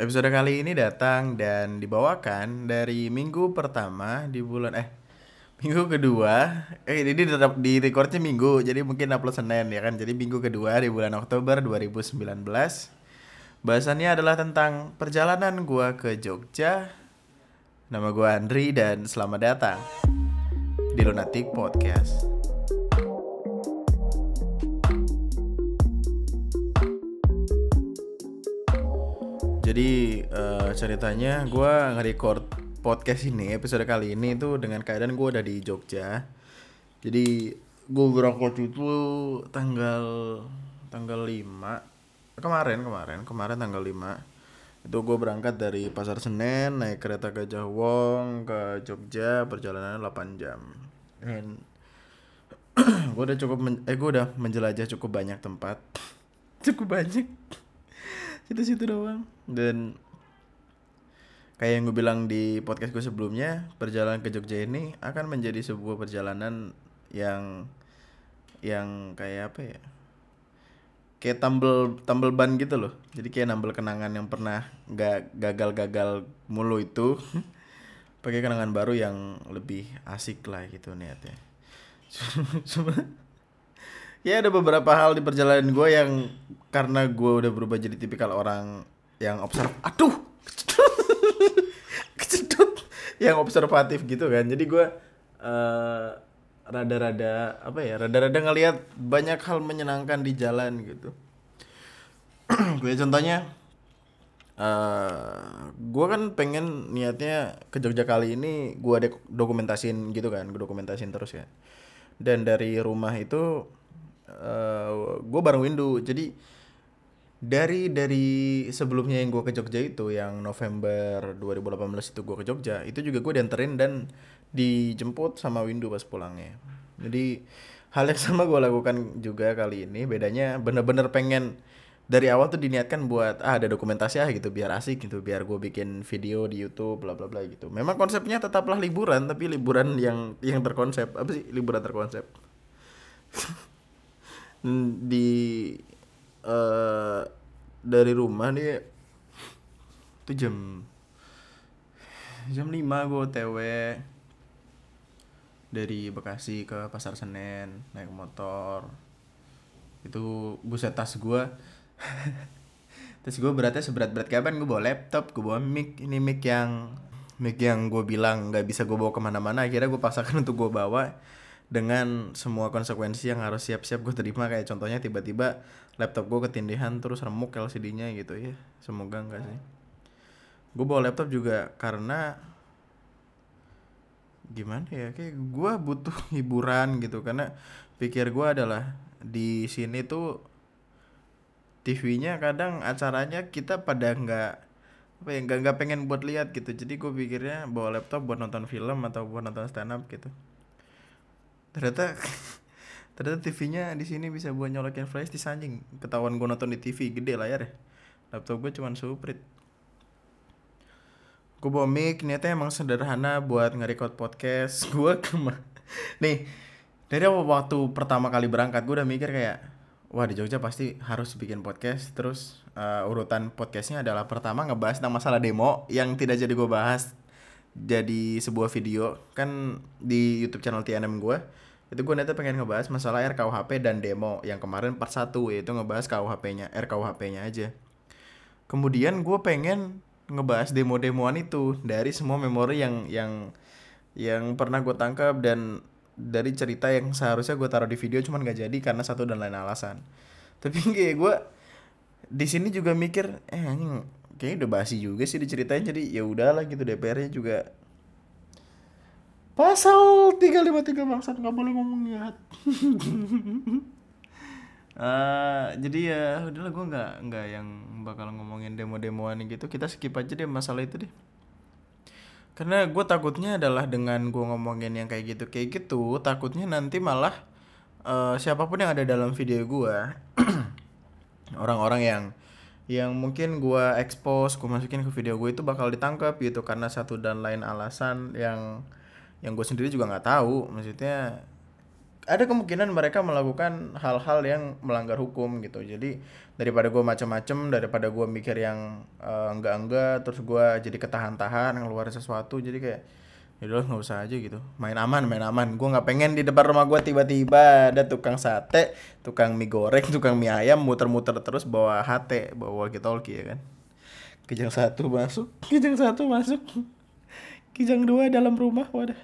Episode kali ini datang dan dibawakan dari minggu pertama di bulan eh minggu kedua. Eh ini tetap di recordnya minggu jadi mungkin upload Senin ya kan? Jadi minggu kedua di bulan Oktober 2019 bahasannya adalah tentang perjalanan gua ke Jogja. Nama gua Andri dan selamat datang di Lunatic Podcast. Jadi uh, ceritanya gue nge-record podcast ini episode kali ini tuh dengan keadaan gue udah di Jogja. Jadi gue berangkat itu tanggal tanggal 5 kemarin kemarin kemarin tanggal 5 itu gue berangkat dari pasar Senen naik kereta ke Jawong ke Jogja perjalanan 8 jam. Dan gue udah cukup men eh gue udah menjelajah cukup banyak tempat. Cukup banyak situ-situ doang. Dan kayak yang gue bilang di podcast gue sebelumnya perjalanan ke Jogja ini akan menjadi sebuah perjalanan yang yang kayak apa ya? Kayak tambel tambel ban gitu loh. Jadi kayak nambel kenangan yang pernah nggak gagal-gagal mulu itu pakai kenangan baru yang lebih asik lah gitu niatnya. Cuma ya ada beberapa hal di perjalanan gue yang karena gue udah berubah jadi tipikal orang yang observ aduh kecedut yang observatif gitu kan. Jadi gue uh, rada-rada apa ya rada-rada ngelihat banyak hal menyenangkan di jalan gitu. Gue contohnya uh, gue kan pengen niatnya ke Jogja kali ini gue dokumentasin gitu kan gue dokumentasin terus ya. Dan dari rumah itu uh, eh, gue bareng Windu. Jadi dari dari sebelumnya yang gue ke Jogja itu yang November 2018 itu gue ke Jogja itu juga gue dianterin dan dijemput sama Windu pas pulangnya. Jadi hal yang sama gue lakukan juga kali ini. Bedanya bener-bener pengen dari awal tuh diniatkan buat ah ada dokumentasi ah gitu biar asik gitu biar gue bikin video di YouTube bla bla bla gitu. Memang konsepnya tetaplah liburan tapi liburan yang yang terkonsep apa sih? Liburan terkonsep. Di uh, dari rumah nih itu jam jam 5 gue otw dari Bekasi ke Pasar Senen naik motor. Itu buset tas gue tas gue beratnya seberat berat kapan gue bawa laptop gue bawa mic. Ini mic yang mic yang gue bilang nggak bisa gue bawa ke mana-mana. Akhirnya gue paksakan untuk gue bawa dengan semua konsekuensi yang harus siap-siap gue terima. Kayak contohnya tiba-tiba laptop gue ketindihan terus remuk LCD-nya gitu. Ya semoga enggak sih. Gue bawa laptop juga karena gimana ya kayak gue butuh hiburan gitu. Karena pikir gue adalah di sini tuh TV-nya kadang acaranya kita pada nggak apa ya nggak nggak pengen buat lihat gitu. Jadi gue pikirnya bawa laptop buat nonton film atau buat nonton stand up gitu ternyata ternyata TV-nya di sini bisa buat nyolokin flash di sanjing ketahuan gue nonton di TV gede layar ya laptop gue cuman suprit. Gue bawa mic niatnya emang sederhana buat nge-record podcast. Gue kema nih dari waktu pertama kali berangkat gue udah mikir kayak wah di Jogja pasti harus bikin podcast. Terus uh, urutan podcastnya adalah pertama ngebahas tentang masalah demo yang tidak jadi gue bahas jadi sebuah video kan di YouTube channel TNM gue itu gue nanti pengen ngebahas masalah RKUHP dan demo yang kemarin part 1 yaitu ngebahas KUHP-nya RKUHP-nya aja. Kemudian gue pengen ngebahas demo-demoan itu dari semua memori yang yang yang pernah gue tangkap dan dari cerita yang seharusnya gue taruh di video cuman gak jadi karena satu dan lain alasan. Tapi kayak gue di sini juga mikir eh kayaknya udah basi juga sih diceritain jadi ya udahlah gitu DPR-nya juga. Pasal 353 bangsat nggak boleh ngomong ya uh, jadi ya udahlah gue nggak nggak yang bakal ngomongin demo-demoan gitu. Kita skip aja deh masalah itu deh. Karena gue takutnya adalah dengan gue ngomongin yang kayak gitu kayak gitu takutnya nanti malah uh, siapa pun yang ada dalam video gue orang-orang yang yang mungkin gue expose gue masukin ke video gue itu bakal ditangkap gitu. Karena satu dan lain alasan yang yang gue sendiri juga nggak tahu. Maksudnya ada kemungkinan mereka melakukan hal-hal yang melanggar hukum gitu. Jadi daripada gue macam-macam daripada gue mikir yang uh, enggak-enggak terus gue jadi ketahan-tahan ngeluarin sesuatu jadi kayak ya udah nggak usah aja gitu. Main aman main aman. Gue nggak pengen di depan rumah gue tiba-tiba ada tukang sate tukang mie goreng tukang mie ayam muter-muter terus bawa hati bawa talkie ya kan? Kijang satu masuk kijang satu masuk. Kijang dua dalam rumah wadah.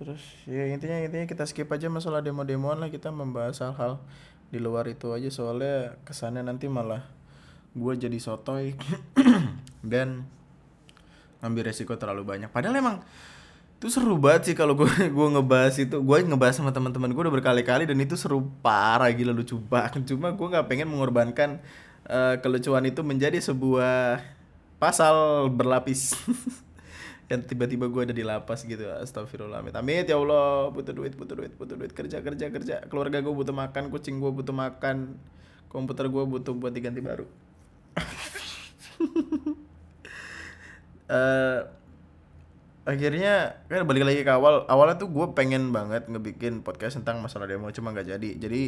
Terus ya intinya intinya kita skip aja masalah demo-demoan lah. Kita membahas hal-hal di luar itu aja. Soalnya kesannya nanti malah gue jadi sotoy. Dan ngambil resiko terlalu banyak. Padahal emang itu seru banget sih kalau gue gue ngebahas itu. Gue ngebahas sama teman-teman gue udah berkali-kali dan itu seru parah gila lucu banget. Cuma gue nggak pengen mengorbankan uh, kelucuan itu menjadi sebuah pasal berlapis dan tiba-tiba gue ada di lapas gitu. Astagfirullah amit amit ya allah butuh duit butuh duit butuh duit. Kerja kerja kerja. Keluarga gue butuh makan kucing gue butuh makan komputer gue butuh buat diganti baru uh, akhirnya kan balik lagi ke awal. Awalnya tuh gue pengen banget ngebikin podcast tentang masalah demo cuma nggak jadi. Jadi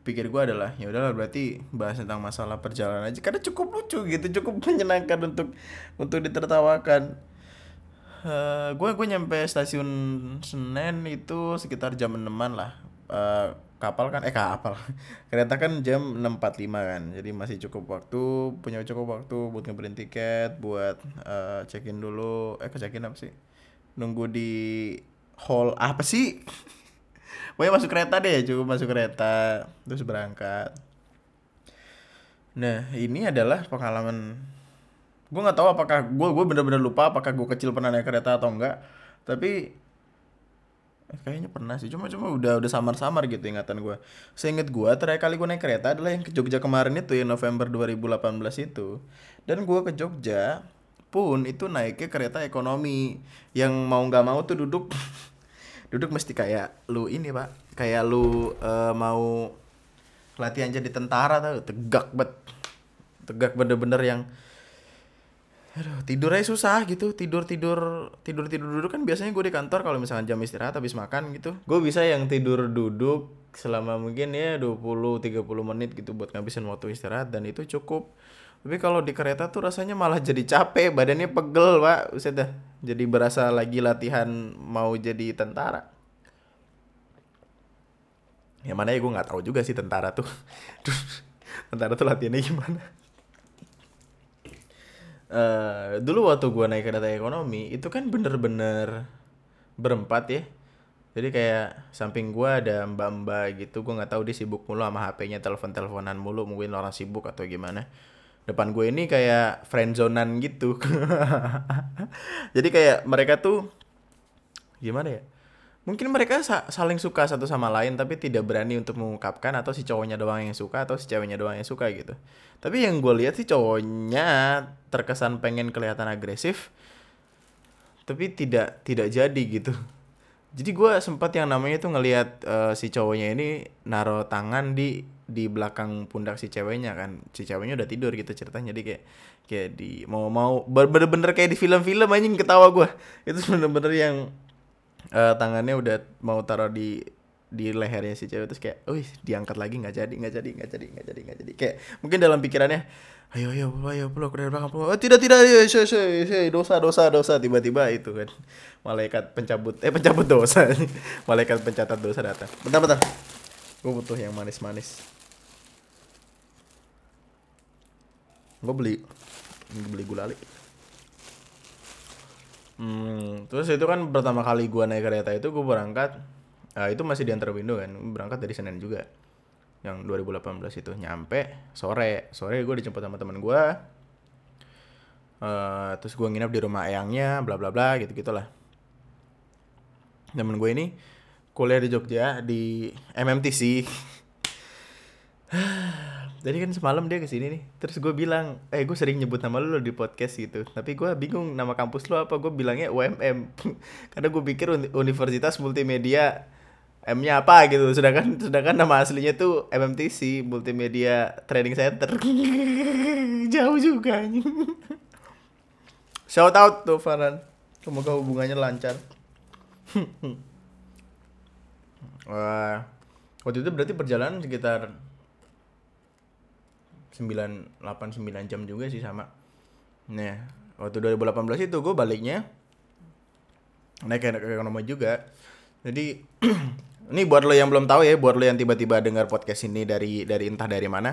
pikir gue adalah ya udahlah berarti bahas tentang masalah perjalanan aja. Karena cukup lucu gitu cukup menyenangkan untuk untuk ditertawakan. Uh, gue gue nyampe stasiun Senen itu sekitar jam enaman lah. Uh, kapal kan eh kapal. Kereta kan jam 6.45 kan jadi masih cukup waktu punya cukup waktu buat ngebeliin tiket buat uh, check in dulu. Eh check in apa sih? Nunggu di hall apa sih? Pokoknya masuk kereta deh cukup masuk kereta terus berangkat. Nah ini adalah pengalaman. Gue nggak tahu apakah gue gue bener-bener lupa apakah gue kecil pernah naik kereta atau enggak tapi Eh, kayaknya pernah sih. Cuma cuma udah udah samar-samar gitu ingatan gue seinget gue terakhir kali gue naik kereta adalah yang ke Jogja kemarin itu ya November 2018 itu. Dan gue ke Jogja pun itu naiknya kereta ekonomi. Yang mau nggak mau tuh duduk. Duduk mesti kayak lu ini pak. Kayak lu uh, mau latihan jadi tentara tuh. Tegak bet. Tegak bener-bener yang Aduh, tidur aja susah gitu. Tidur tidur tidur tidur duduk kan biasanya gue di kantor kalau misalkan jam istirahat habis makan gitu. Gue bisa yang tidur duduk selama mungkin ya 20 30 menit gitu buat ngabisin waktu istirahat dan itu cukup. Tapi kalau di kereta tuh rasanya malah jadi capek, badannya pegel, Pak. Udah dah. Jadi berasa lagi latihan mau jadi tentara. Yang mana ya gue nggak tahu juga sih tentara tuh. tentara tuh latihannya gimana uh, dulu waktu gua naik kereta ekonomi itu kan bener-bener berempat ya. Jadi kayak samping gua ada mbak-mbak gitu gua nggak tahu dia sibuk mulu sama HP-nya telepon-teleponan mulu mungkin orang sibuk atau gimana. Depan gue ini kayak friendzonan gitu. Jadi kayak mereka tuh gimana ya mungkin mereka sa saling suka satu sama lain tapi tidak berani untuk mengungkapkan atau si cowoknya doang yang suka atau si ceweknya doang yang suka gitu. Tapi yang gue lihat sih cowoknya terkesan pengen kelihatan agresif tapi tidak tidak jadi gitu. Jadi gue sempat yang namanya tuh ngelihat uh, si cowoknya ini naro tangan di di belakang pundak si ceweknya kan. Si ceweknya udah tidur gitu ceritanya jadi kayak kayak di mau mau bener-bener kayak di film-film anjing ketawa gue itu bener-bener yang uh, tangannya udah mau taruh di di lehernya si cewek terus kayak, wih diangkat lagi nggak jadi nggak jadi nggak jadi nggak jadi nggak jadi. Kayak mungkin dalam pikirannya ayo ayo ayo peluk dari belakang peluk oh, tidak tidak ayo saya saya dosa dosa dosa. Tiba-tiba itu kan malaikat pencabut eh pencabut dosa. Malaikat pencatat dosa datang. Bentar bentar. Gue butuh yang manis-manis. Gue beli beli gulali Hmm, terus itu kan pertama kali gua naik kereta itu gua berangkat uh, itu masih di window kan berangkat dari Senen juga. Yang 2018 itu nyampe sore sore gue dijemput sama teman gue uh, terus gue nginep di rumah eyangnya bla bla bla gitu gitulah temen gue ini kuliah di Jogja di MMTC jadi kan semalam dia ke sini nih. Terus gue bilang eh gue sering nyebut nama lu di podcast gitu. Tapi gue bingung nama kampus lu apa. Gue bilangnya UMM karena gue pikir Universitas Multimedia M-nya apa gitu. Sedangkan sedangkan nama aslinya tuh MMTC Multimedia Training Center. Jauh juga shout out tuh Farhan. Semoga hubungannya lancar. Uh, waktu itu berarti perjalanan sekitar 9 8 9 jam juga sih sama. Nah, waktu 2018 itu gue baliknya naik ekonomi juga. Jadi ini buat lo yang belum tahu ya, buat lo yang tiba-tiba dengar podcast ini dari dari entah dari mana.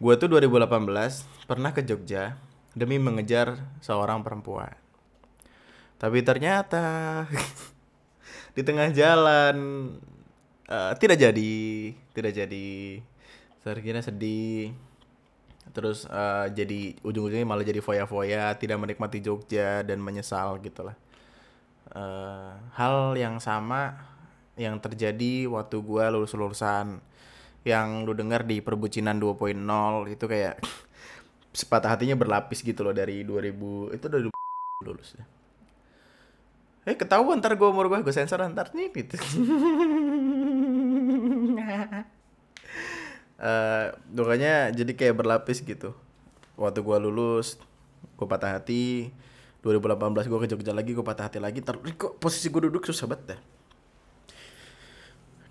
Gue tuh 2018 pernah ke Jogja demi mengejar seorang perempuan. Tapi ternyata di tengah jalan uh, tidak jadi, tidak jadi. Saya kira sedih. Terus uh, jadi ujung-ujungnya malah jadi foya-foya, tidak menikmati Jogja dan menyesal gitulah. Uh, hal yang sama yang terjadi waktu gue lulus-lulusan yang lu dengar di perbucinan 2.0 itu kayak sepatah hatinya berlapis gitu loh dari 2000 itu dari lulus ya. Eh ketahuan ntar gue umur gue gue sensor ntar nih gitu. uh, jadi kayak berlapis gitu. Waktu gue lulus, gue patah hati. 2018 gue ke Jogja lagi, gue patah hati lagi. Ntar kok posisi gue duduk susah banget dah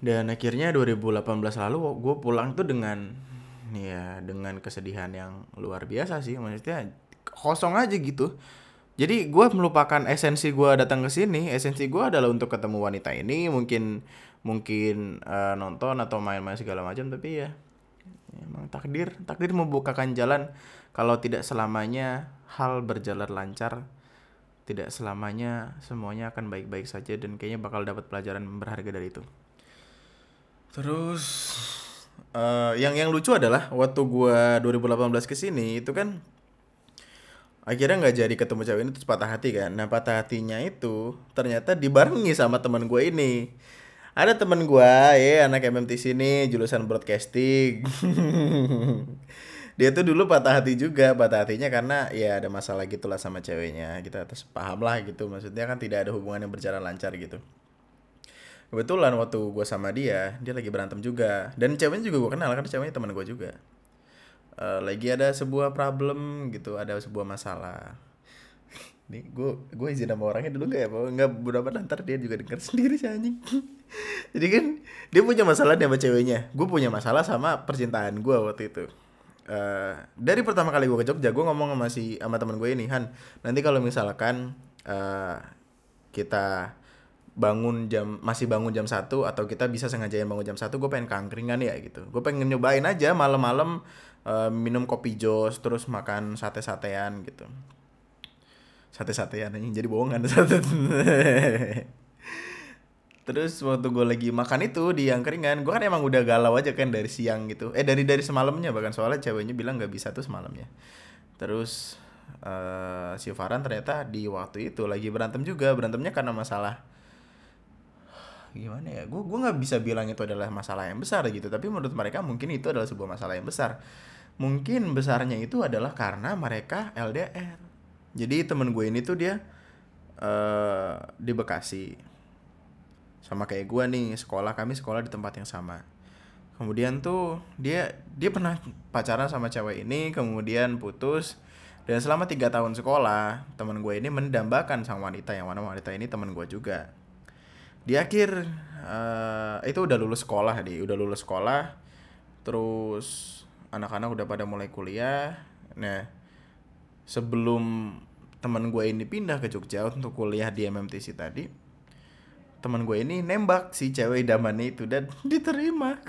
dan akhirnya 2018 lalu gue pulang tuh dengan ya dengan kesedihan yang luar biasa sih maksudnya kosong aja gitu jadi gue melupakan esensi gue datang ke sini esensi gue adalah untuk ketemu wanita ini mungkin mungkin uh, nonton atau main-main segala macam tapi ya emang takdir takdir membukakan jalan kalau tidak selamanya hal berjalan lancar tidak selamanya semuanya akan baik-baik saja dan kayaknya bakal dapat pelajaran berharga dari itu Terus uh, yang yang lucu adalah waktu gua 2018 ke sini itu kan akhirnya nggak jadi ketemu cewek ini terus patah hati kan. Nah, patah hatinya itu ternyata dibarengi sama teman gue ini. Ada teman gua ya anak MMT sini jurusan broadcasting. dia tuh dulu patah hati juga patah hatinya karena ya ada masalah gitulah sama ceweknya. Kita atas paham lah gitu maksudnya kan tidak ada hubungan yang berjalan lancar gitu. Kebetulan waktu gue sama dia dia lagi berantem juga. Dan ceweknya juga gue kenal kan ceweknya teman gue juga. Uh, lagi ada sebuah problem gitu ada sebuah masalah nih gue gue izin sama orangnya dulu gak ya bahwa nggak berapa ntar dia juga dengar sendiri sih anjing. Jadi kan dia punya masalah sama ceweknya. Gue punya masalah sama percintaan gue waktu itu. Uh, dari pertama kali gue ke Jogja gue ngomong sama si sama teman gue ini Han nanti kalau misalkan uh, kita bangun jam masih bangun jam satu atau kita bisa sengaja bangun jam satu gue pengen kangkringan ya gitu. Gue pengen nyobain aja malam-malam uh, minum kopi jos terus makan sate-satean gitu sate-satean ini jadi bohongan. Sate terus waktu gue lagi makan itu di angkringan gue kan emang udah galau aja kan dari siang gitu. Eh dari dari semalamnya bahkan soalnya ceweknya bilang nggak bisa tuh semalamnya. Terus uh, si Farhan ternyata di waktu itu lagi berantem juga berantemnya karena masalah gimana ya gue gue nggak bisa bilang itu adalah masalah yang besar gitu tapi menurut mereka mungkin itu adalah sebuah masalah yang besar. Mungkin besarnya itu adalah karena mereka LDR jadi temen gue ini tuh dia uh, di Bekasi. Sama kayak gue nih sekolah kami sekolah di tempat yang sama. Kemudian tuh dia dia pernah pacaran sama cewek ini kemudian putus dan selama tiga tahun sekolah teman gue ini mendambakan sang wanita yang mana wanita ini teman gue juga. Di akhir uh, itu udah lulus sekolah di. Udah lulus sekolah terus anak-anak udah pada mulai kuliah. Nah sebelum teman gue ini pindah ke Jogja untuk kuliah di MMTC tadi teman gue ini nembak si cewek idaman itu dan diterima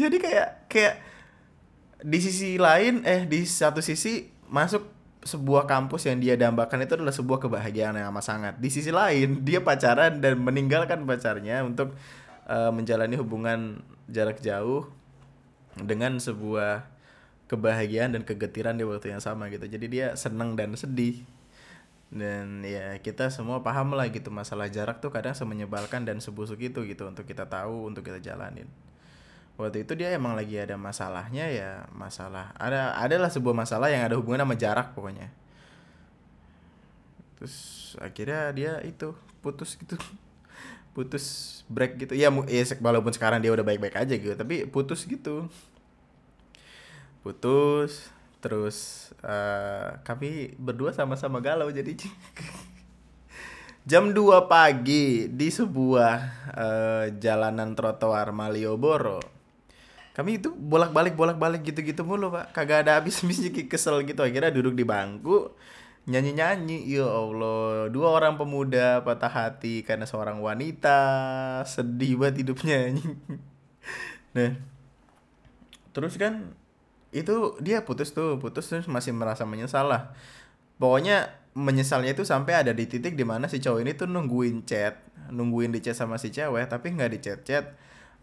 jadi kayak kayak di sisi lain eh di satu sisi masuk sebuah kampus yang dia dambakan itu adalah sebuah kebahagiaan yang amat sangat. Di sisi lain, dia pacaran dan meninggalkan pacarnya untuk uh, menjalani hubungan jarak jauh dengan sebuah kebahagiaan dan kegetiran di waktu yang sama gitu. Jadi dia senang dan sedih. Dan ya kita semua paham lah gitu masalah jarak tuh kadang semenyebalkan dan sebusuk itu gitu untuk kita tahu, untuk kita jalanin. Waktu itu dia emang lagi ada masalahnya ya masalah ada adalah sebuah masalah yang ada hubungan sama jarak pokoknya. Terus akhirnya dia itu putus gitu. Putus break gitu. Ya ya walaupun sekarang dia udah baik-baik aja gitu tapi putus gitu putus terus uh, kami berdua sama-sama galau jadi. Jam 2 pagi di sebuah uh, jalanan trotoar Malioboro. Kami itu bolak-balik bolak-balik gitu-gitu mulu pak. Kagak ada habis-habisnya kesel gitu. Akhirnya duduk di bangku nyanyi-nyanyi. Ya Allah dua orang pemuda patah hati karena seorang wanita. Sedih banget hidupnya nah terus kan itu dia putus tuh putus terus masih merasa menyesal lah. Pokoknya menyesalnya itu sampai ada di titik di mana si cowok ini tuh nungguin chat nungguin di chat sama si cewek tapi nggak di chat chat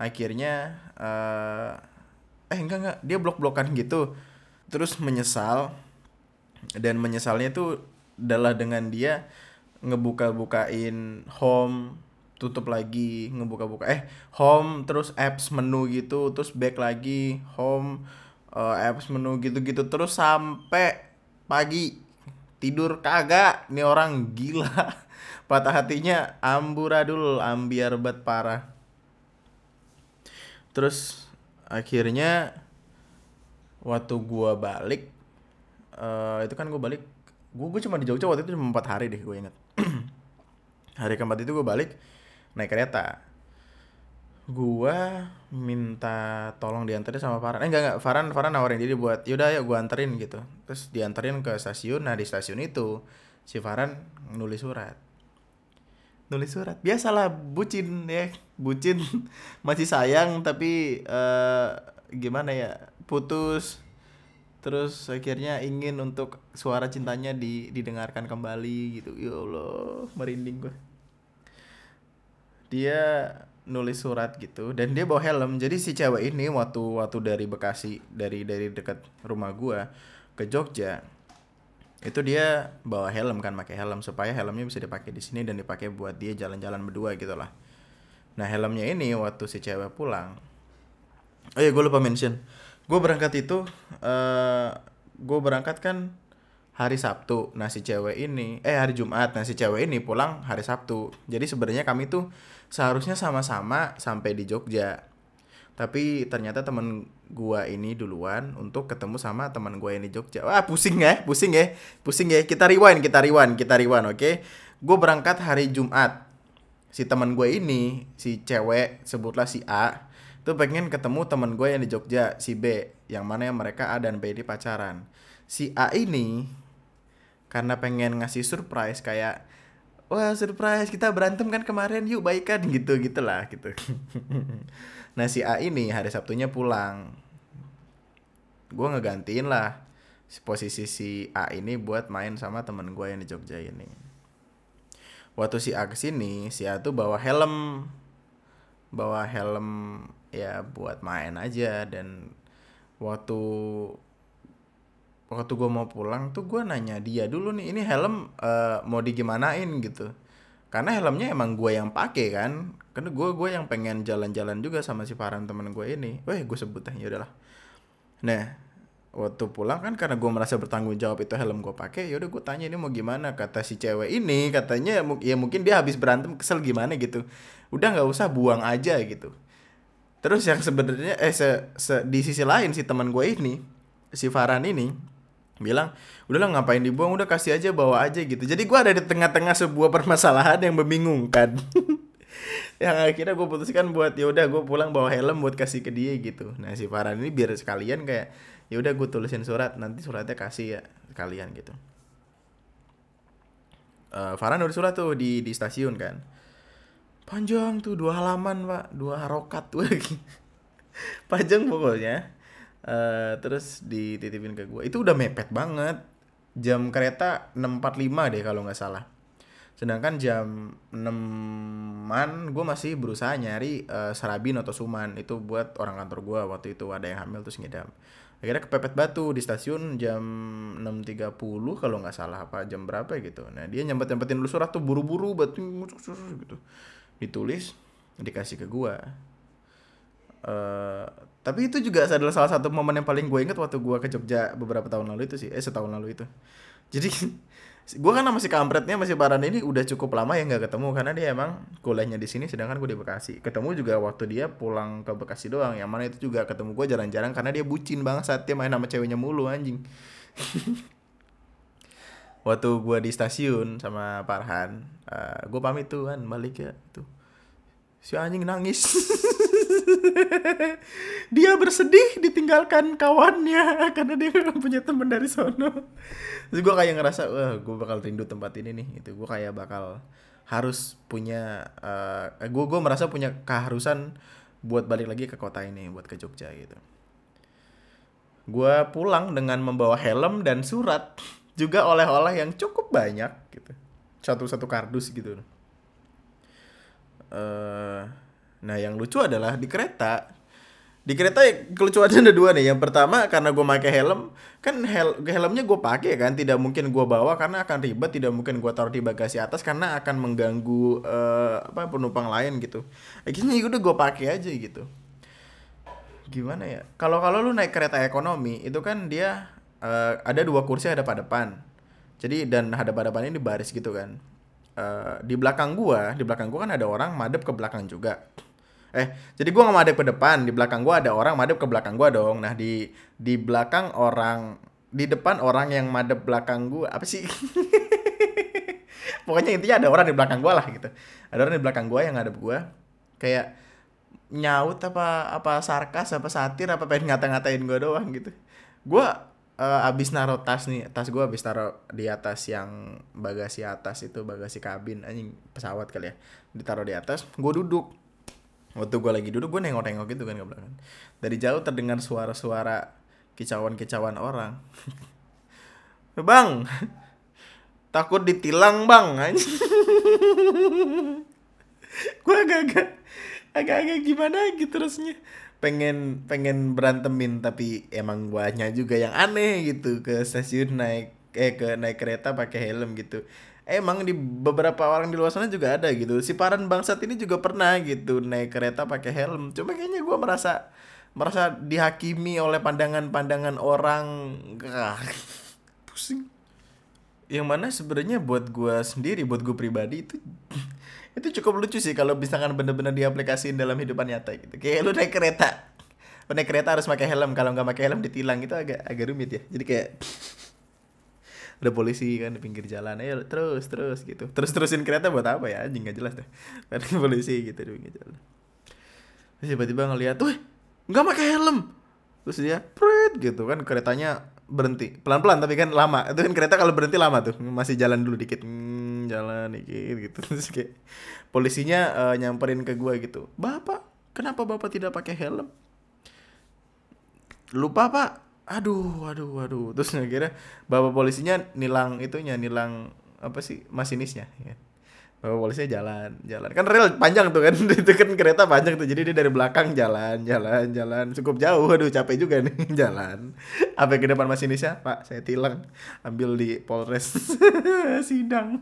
akhirnya uh, eh enggak enggak dia blok blokan gitu. Terus menyesal dan menyesalnya itu adalah dengan dia ngebuka-bukain home tutup lagi ngebuka-buka eh home terus apps menu gitu terus back lagi home uh, apps menu gitu-gitu terus sampai pagi. Tidur kagak. Nih orang gila. Patah hatinya amburadul ambiar bet parah. Terus akhirnya waktu gua balik uh, itu kan gue balik gue gue cuma di Jogja waktu itu cuma empat hari deh gue inget hari keempat itu gue balik naik kereta gue minta tolong dianterin sama Farhan. Eh enggak enggak. Farhan Farhan nawarin diri buat yaudah ya gue anterin gitu. Terus dianterin ke stasiun. Nah di stasiun itu si Farhan nulis surat. Nulis surat. Biasalah bucin ya bucin. Masih sayang tapi uh, gimana ya putus. Terus akhirnya ingin untuk suara cintanya di, didengarkan kembali gitu. Ya Allah merinding gue dia nulis surat gitu dan dia bawa helm. Jadi si cewek ini waktu waktu dari Bekasi dari dari dekat rumah gue ke Jogja itu dia bawa helm kan pakai helm supaya helmnya bisa dipakai di sini dan dipakai buat dia jalan-jalan berdua gitu lah nah helmnya ini waktu si cewek pulang oh ya gue lupa mention. Gue berangkat itu uh, eh, gue berangkat kan hari Sabtu. Nah si cewek ini eh hari Jumat. Nah si cewek ini pulang hari Sabtu. Jadi sebenarnya kami tuh seharusnya sama-sama sampai di Jogja. Tapi ternyata temen gua ini duluan untuk ketemu sama teman gua yang di Jogja. Wah pusing ya pusing ya pusing ya. Kita rewind kita rewind kita rewind oke? Okay? gue berangkat hari Jumat. Si teman gue ini si cewek sebutlah si A tuh pengen ketemu temen gue yang di Jogja si B yang mana yang mereka A dan B di pacaran. Si A ini karena pengen ngasih surprise kayak wah surprise kita berantem kan kemarin yuk baikan gitu gitulah gitu. Nah si A ini hari Sabtunya pulang. Gue ngegantiin lah posisi si A ini buat main sama temen gue yang di Jogja ini. Waktu si A ke sini si A tuh bawa helm. Bawa helm ya buat main aja. Dan waktu waktu gue mau pulang tuh gue nanya dia dulu nih ini helm uh, mau digimanain? Gitu. Karena helmnya emang gue yang pakai kan. Karena gue gue yang pengen jalan-jalan juga sama si Farhan temen gue ini. Weh gue sebut ya udahlah. Nah waktu pulang kan karena gue merasa bertanggung jawab itu helm gue pakai yaudah gue tanya ini mau gimana? Kata si cewek ini katanya ya mungkin dia habis berantem kesel gimana gitu. Udah nggak usah buang aja gitu. Terus yang sebenarnya eh se, se, di sisi lain si teman gue ini si Farhan ini bilang udahlah ngapain dibuang? Udah kasih aja bawa aja gitu. Jadi gue ada di tengah-tengah sebuah permasalahan yang membingungkan. Yang akhirnya gue putuskan buat ya udah gue pulang bawa helm buat kasih ke dia gitu. Nah si Farhan ini biar sekalian kayak ya udah gue tulisin surat nanti suratnya kasih ya kalian gitu. Uh, Farhan udah surat tuh di di stasiun kan. Panjang tuh dua halaman pak. Dua harokat. Tuh panjang pokoknya uh, terus dititipin ke gue itu udah mepet banget. Jam kereta 6.45 deh kalau nggak salah. Sedangkan jam 6-an gue masih berusaha nyari uh, Sarabin atau Suman. Itu buat orang kantor gue waktu itu. Ada yang hamil terus ngidam. Akhirnya kepepet batu di stasiun jam 6.30 kalau nggak salah apa jam berapa gitu. Nah dia nyempet nyempetin dulu surat tuh buru-buru batu gitu. Ditulis dikasih ke gua uh, tapi itu juga adalah salah satu momen yang paling gue inget waktu gue ke Jogja beberapa tahun lalu itu sih. Eh setahun lalu itu. Jadi gue kan masih kampretnya masih baran ini udah cukup lama ya nggak ketemu. Karena dia emang kuliahnya di sini sedangkan gue di Bekasi. Ketemu juga waktu dia pulang ke Bekasi doang. Yang mana itu juga ketemu gue jarang-jarang karena dia bucin banget saat dia main sama ceweknya mulu anjing. Waktu gue di stasiun sama Parhan uh, gue pamit tuh kan balik ya tuh. Si anjing nangis dia bersedih ditinggalkan kawannya karena dia punya teman dari sono. Terus gue kayak ngerasa wah gue bakal rindu tempat ini nih itu gue kayak bakal harus punya uh, eh, gue gue merasa punya keharusan buat balik lagi ke kota ini buat ke Jogja gitu. Gue pulang dengan membawa helm dan surat juga oleh-oleh yang cukup banyak gitu. Satu-satu kardus gitu. Uh, nah yang lucu adalah di kereta. Di kereta kelucuannya ada dua nih. Yang pertama karena gue pakai helm kan hel helmnya gue pakai kan tidak mungkin gue bawa karena akan ribet tidak mungkin gue taruh di bagasi atas karena akan mengganggu uh, apa penumpang lain gitu. Akhirnya ya udah gue pakai aja gitu. Gimana ya? Kalau kalau lu naik kereta ekonomi itu kan dia uh, ada dua kursi ada pada depan. Jadi dan hadap-hadapan ini baris gitu kan. Uh, di belakang gua di belakang gua kan ada orang madep ke belakang juga eh jadi gua nggak madep ke depan di belakang gua ada orang madep ke belakang gua dong. Nah di di belakang orang di depan orang yang madep belakang gua apa sih? Pokoknya intinya ada orang di belakang gua lah gitu. Ada orang di belakang gua yang madep gua kayak nyaut apa apa sarkas apa satir apa pengen ngata-ngatain gue doang gitu. Gue uh, abis naruh tas nih tas gue abis taruh di atas yang bagasi atas itu bagasi kabin anjing pesawat kali ya. Ditaruh di atas gue duduk waktu gue lagi duduk gue nengok-nengok gitu kan ke belakang. Dari jauh terdengar suara-suara kicauan-kicauan orang. Bang! Takut ditilang bang! Gue agak-agak agak-agak gimana gitu rasanya pengen pengen berantemin tapi emang banyak juga yang aneh gitu ke stasiun naik eh ke naik kereta pakai helm gitu emang di beberapa orang di luar sana juga ada gitu. Si paran bangsat ini juga pernah gitu naik kereta pakai helm. Cuma kayaknya gue merasa merasa dihakimi oleh pandangan-pandangan orang. Gak, pusing. Yang mana sebenarnya buat gue sendiri buat gue pribadi itu itu cukup lucu sih kalau misalkan bener-bener diaplikasiin dalam hidupan nyata gitu. Kayak lu naik kereta. Naik kereta harus pakai helm. Kalau nggak pakai helm ditilang. Itu agak agak rumit ya. Jadi kayak ada polisi kan di pinggir jalan ayo terus terus gitu. Terus terusin kereta buat apa ya? Anjing nggak jelas deh. Ada polisi gitu di pinggir jalan. Terus tiba-tiba ngeliat tuh nggak pakai helm. Terus dia pret gitu kan keretanya berhenti. Pelan-pelan tapi kan lama. Itu kan kereta kalau berhenti lama tuh. Masih jalan dulu dikit. Jalan dikit gitu. Terus kayak polisinya uh, nyamperin ke gue gitu. Bapak kenapa bapak tidak pakai helm? Lupa pak aduh aduh aduh terus akhirnya bapak polisinya nilang itunya nilang apa sih masinisnya ya. Bapak polisinya jalan, jalan. Kan rel panjang tuh kan. itu kan kereta panjang tuh. Jadi dia dari belakang jalan, jalan, jalan. Cukup jauh. Aduh, capek juga nih jalan. Apa ke depan masinisnya? Pak, saya tilang. Ambil di Polres sidang.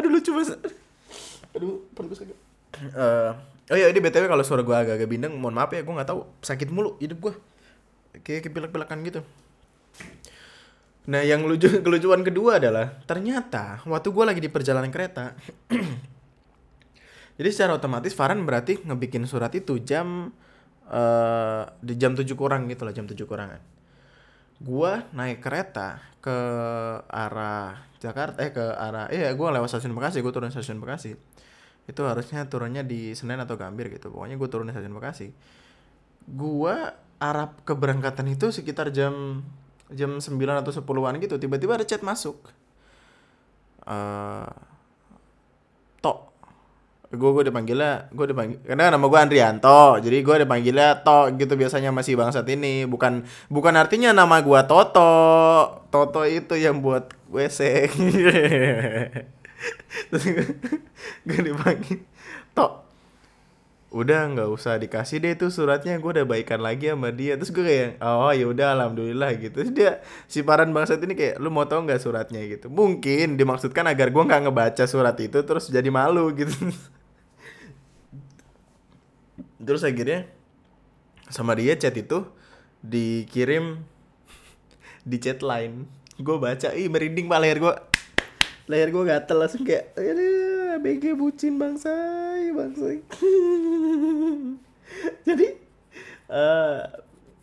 Aduh, lucu banget. Aduh, gue sakit. Uh, oh iya, ini BTW kalau suara gue agak-agak bindeng, mohon maaf ya, gue nggak tahu sakit mulu hidup gue. Kayak kepilek-pilekan gitu. Nah, yang lucu kelucuan kedua adalah ternyata waktu gue lagi di perjalanan kereta, jadi secara otomatis Farhan berarti ngebikin surat itu jam uh, di jam 7 kurang gitu lah, jam 7 kurangan. Gua naik kereta ke arah Jakarta eh ke arah iya gua lewat stasiun Bekasi, gua turun stasiun Bekasi. Itu harusnya turunnya di Senen atau Gambir gitu. Pokoknya gua turun di stasiun Bekasi. Gua arah keberangkatan itu sekitar jam jam 9 atau 10-an gitu. Tiba-tiba ada chat masuk. Uh, tok. Gue gue dipanggilnya gue dipanggil karena nama gue Andrianto. Jadi gue dipanggilnya tok gitu. Biasanya masih bangsat ini. Bukan bukan artinya nama gue Toto. Toto itu yang buat WC gue dipanggil tok. Udah nggak usah dikasih deh tuh suratnya gue udah baikan lagi sama dia. Terus gue kayak oh ya udah alhamdulillah gitu. Terus dia si paran bangsat ini kayak lu mau tau nggak suratnya? gitu. Mungkin dimaksudkan agar gue nggak ngebaca surat itu terus jadi malu gitu. Terus akhirnya sama dia chat itu dikirim di chat lain gue baca ih merinding pak leher gue leher gue gatel langsung kayak BG bucin bangsai bangsai. Jadi uh,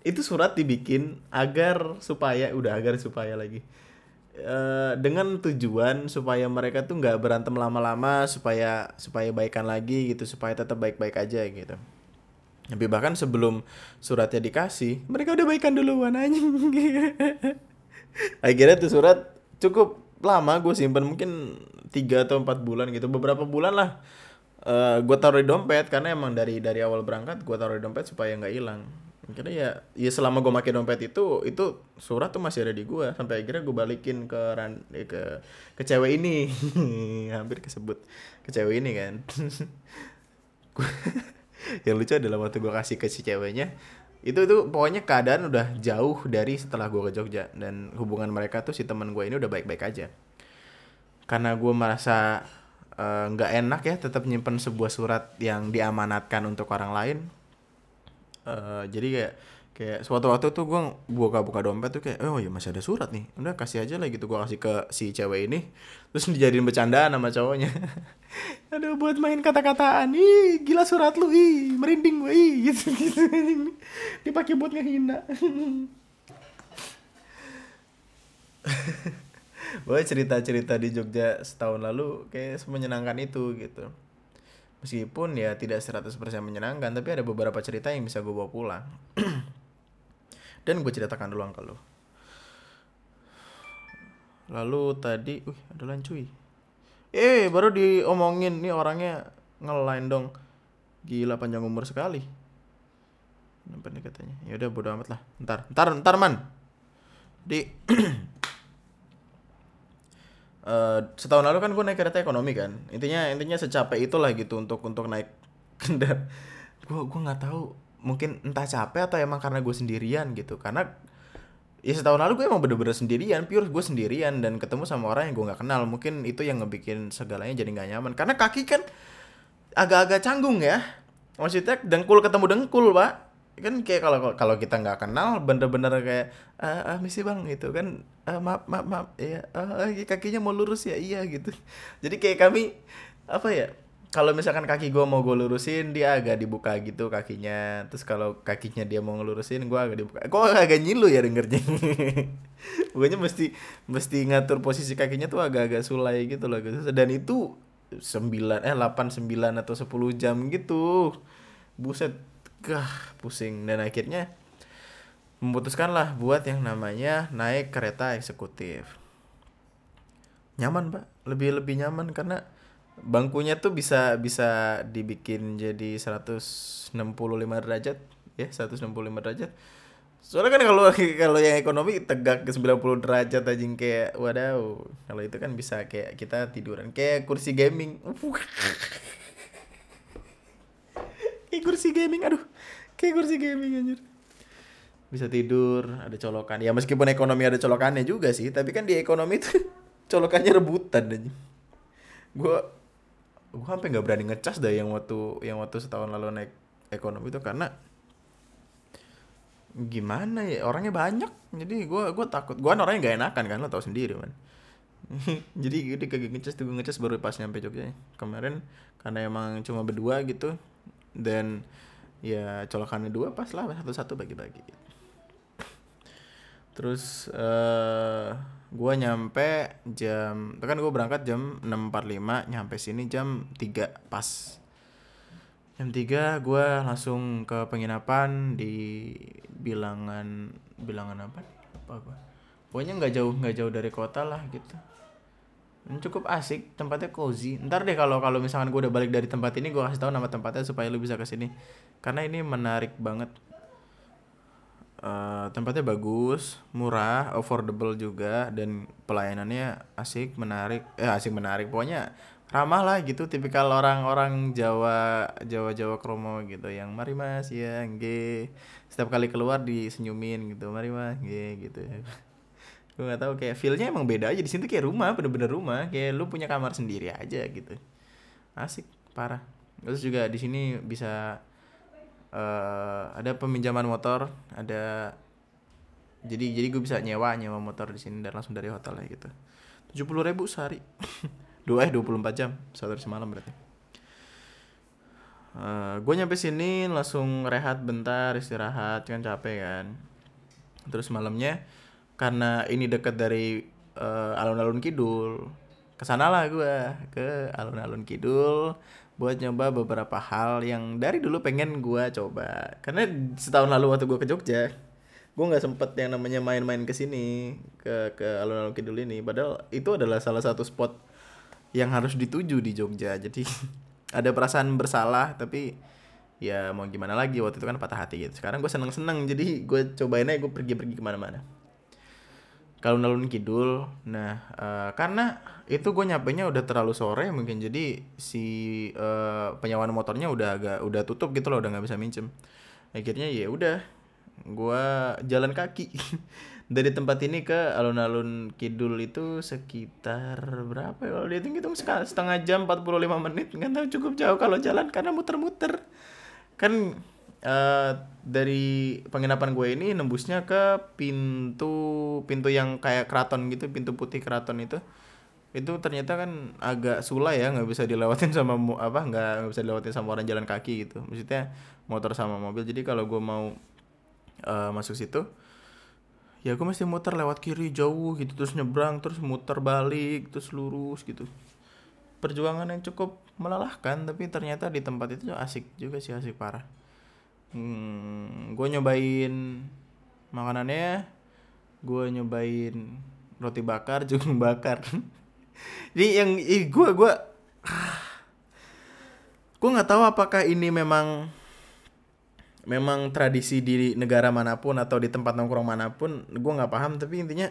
itu surat dibikin agar supaya udah agar supaya lagi. Eh, dengan tujuan supaya mereka tuh nggak berantem lama-lama supaya supaya baikan lagi gitu supaya tetap baik-baik aja gitu. Tapi bahkan sebelum suratnya dikasih mereka udah baikan duluan anjing. Akhirnya tuh surat cukup lama gue simpen mungkin tiga atau empat bulan gitu. Beberapa bulan lah uh, gue taruh di dompet karena emang dari dari awal berangkat gue taruh di dompet supaya nggak hilang. Akhirnya ya ya selama gue pakai dompet itu itu surat tuh masih ada di gue sampai akhirnya gue balikin ke ran eh, ke ke cewek ini. Hampir kesebut ke cewek ini kan. Yang lucu adalah waktu gue kasih ke si ceweknya itu itu pokoknya keadaan udah jauh dari setelah gue ke Jogja. Dan hubungan mereka tuh si teman gue ini udah baik-baik aja. Karena gue merasa eh, nggak uh, enak ya tetap nyimpen sebuah surat yang diamanatkan untuk orang lain. Uh, jadi kayak kayak suatu waktu tuh gue buka-buka dompet tuh kayak oh ya masih ada surat nih. Udah kasih aja lah gitu gue kasih ke si cewek ini. Terus dijadiin bercandaan sama cowoknya. Aduh buat main kata-kataan. Ih gila surat lu. Ih merinding gue ih gitu gitu dipakai buat ngehina. Boy cerita-cerita di Jogja setahun lalu kayak menyenangkan itu gitu. Meskipun ya tidak 100% menyenangkan tapi ada beberapa cerita yang bisa gue bawa pulang dan gue ceritakan dulu ke lo lalu tadi uh ada lancuy eh baru diomongin. Nih orangnya ngelain dong. Gila panjang umur sekali. Apa nih katanya. Ya udah bodo amat lah. Ntar ntar ntar man. Di Uh, setahun lalu kan gue naik kereta ekonomi kan. Intinya intinya secapek itulah gitu untuk untuk naik kendar gue gue nggak tahu mungkin entah capek atau emang karena gue sendirian gitu. Karena ya setahun lalu gue emang bener-bener sendirian pure gue sendirian dan ketemu sama orang yang gue nggak kenal. Mungkin itu yang ngebikin segalanya jadi nggak nyaman. Karena kaki kan agak-agak canggung ya. Maksudnya dengkul ketemu dengkul pak. Kan kayak kalau kalau kita nggak kenal bener-bener kayak ah, ah misi bang gitu kan. Ah, maaf maaf maaf. Ya ah, kakinya mau lurus ya. Iya gitu. Jadi kayak kami apa ya kalau misalkan kaki gue mau gue lurusin dia agak dibuka gitu kakinya. Terus kalau kakinya dia mau ngelurusin gue agak dibuka. Kok agak nyilu ya dengernya? Pokoknya mesti mesti ngatur posisi kakinya tuh agak-agak sulai gitu loh gitu dan itu sembilan eh delapan sembilan atau sepuluh jam gitu. Buset gah pusing. Dan akhirnya memutuskanlah buat yang namanya naik kereta eksekutif. Nyaman pak. Lebih lebih nyaman karena bangkunya tuh bisa bisa dibikin jadi 165 derajat ya 165 derajat. Soalnya kan kalau kalau yang ekonomi tegak ke 90 derajat aja kayak wadaw kalau itu kan bisa kayak kita tiduran. Kayak kursi gaming. Kayak kursi gaming aduh. Kayak kursi gaming anjir. Bisa tidur ada colokan. Ya meskipun ekonomi ada colokannya juga sih tapi kan di ekonomi itu colokannya rebutan dan gue gue sampai nggak berani ngecas dah yang waktu yang waktu setahun lalu naik ekonomi itu karena gimana ya orangnya banyak. Jadi gue gue takut. Gue kan orangnya gak enakan kan lo tau sendiri man. Jadi gue kagak ngecas tuh ngecas baru pas nyampe Jogja kemarin karena emang cuma berdua gitu dan ya colokannya dua pas lah satu-satu bagi-bagi. Terus uh, gua nyampe jam kan gue berangkat jam 6.45 nyampe sini jam 3 pas. Jam 3 gua langsung ke penginapan di bilangan bilangan apa? Apa gua pokoknya nggak jauh nggak jauh dari kota lah gitu. Cukup asik tempatnya cozy. Ntar deh kalau kalau misalkan gue udah balik dari tempat ini gue kasih tahu nama tempatnya supaya lu bisa ke sini karena ini menarik banget uh, tempatnya bagus murah affordable juga dan pelayanannya asik menarik eh asik menarik. Pokoknya ramah lah gitu tipikal orang-orang Jawa Jawa Jawa kromo gitu yang mari mas ya g setiap kali keluar disenyumin gitu mari mas g gitu. Gue nggak tahu kayak feelnya emang beda aja. Di sini kayak rumah bener-bener rumah. Kayak lu punya kamar sendiri aja gitu. Asik parah. Terus juga di sini bisa uh, ada peminjaman motor ada jadi jadi gue bisa nyewa nyewa motor di sini dan langsung dari hotel ya gitu. Tujuh puluh ribu sehari. Dua eh dua puluh empat jam satu hari semalam berarti. Uh, gue nyampe sini langsung rehat bentar istirahat kan capek kan. Terus malamnya karena ini dekat dari uh, alun-alun kidul ke sana lah gue ke alun-alun kidul buat nyoba beberapa hal yang dari dulu pengen gue coba. Karena setahun lalu waktu gue ke Jogja gue nggak sempet yang namanya main-main ke sini ke ke alun-alun kidul ini. Padahal itu adalah salah satu spot yang harus dituju di Jogja. Jadi ada perasaan bersalah tapi ya mau gimana lagi waktu itu kan patah hati gitu. Sekarang gue seneng seneng jadi gue cobain aja gue pergi pergi ke mana-mana kalau nalun kidul nah uh, karena itu gue nyampe nya udah terlalu sore mungkin jadi si uh, penyawan motornya udah agak udah tutup gitu loh udah nggak bisa minjem. Akhirnya ya udah gue jalan kaki. Dari tempat ini ke alun-alun kidul itu sekitar berapa ya? Kalau dihitung hitung setengah jam 45 menit nggak tahu cukup jauh kalau jalan karena muter-muter. Kan uh, dari penginapan gue ini nembusnya ke pintu pintu yang kayak keraton gitu pintu putih keraton itu. Itu ternyata kan agak sulai ya nggak bisa dilewatin sama apa nggak bisa dilewatin sama orang jalan kaki gitu. Maksudnya motor sama mobil. Jadi kalau gue mau uh, masuk situ ya gue mesti muter lewat kiri jauh gitu. Terus nyebrang terus muter balik terus lurus gitu. Perjuangan yang cukup melelahkan tapi ternyata di tempat itu asik juga sih asik parah hmm, gue nyobain makanannya gue nyobain roti bakar jagung bakar. Jadi yang gue gue gue nggak tahu apakah ini memang memang tradisi di negara mana pun atau di tempat nongkrong mana pun gue nggak paham. Tapi intinya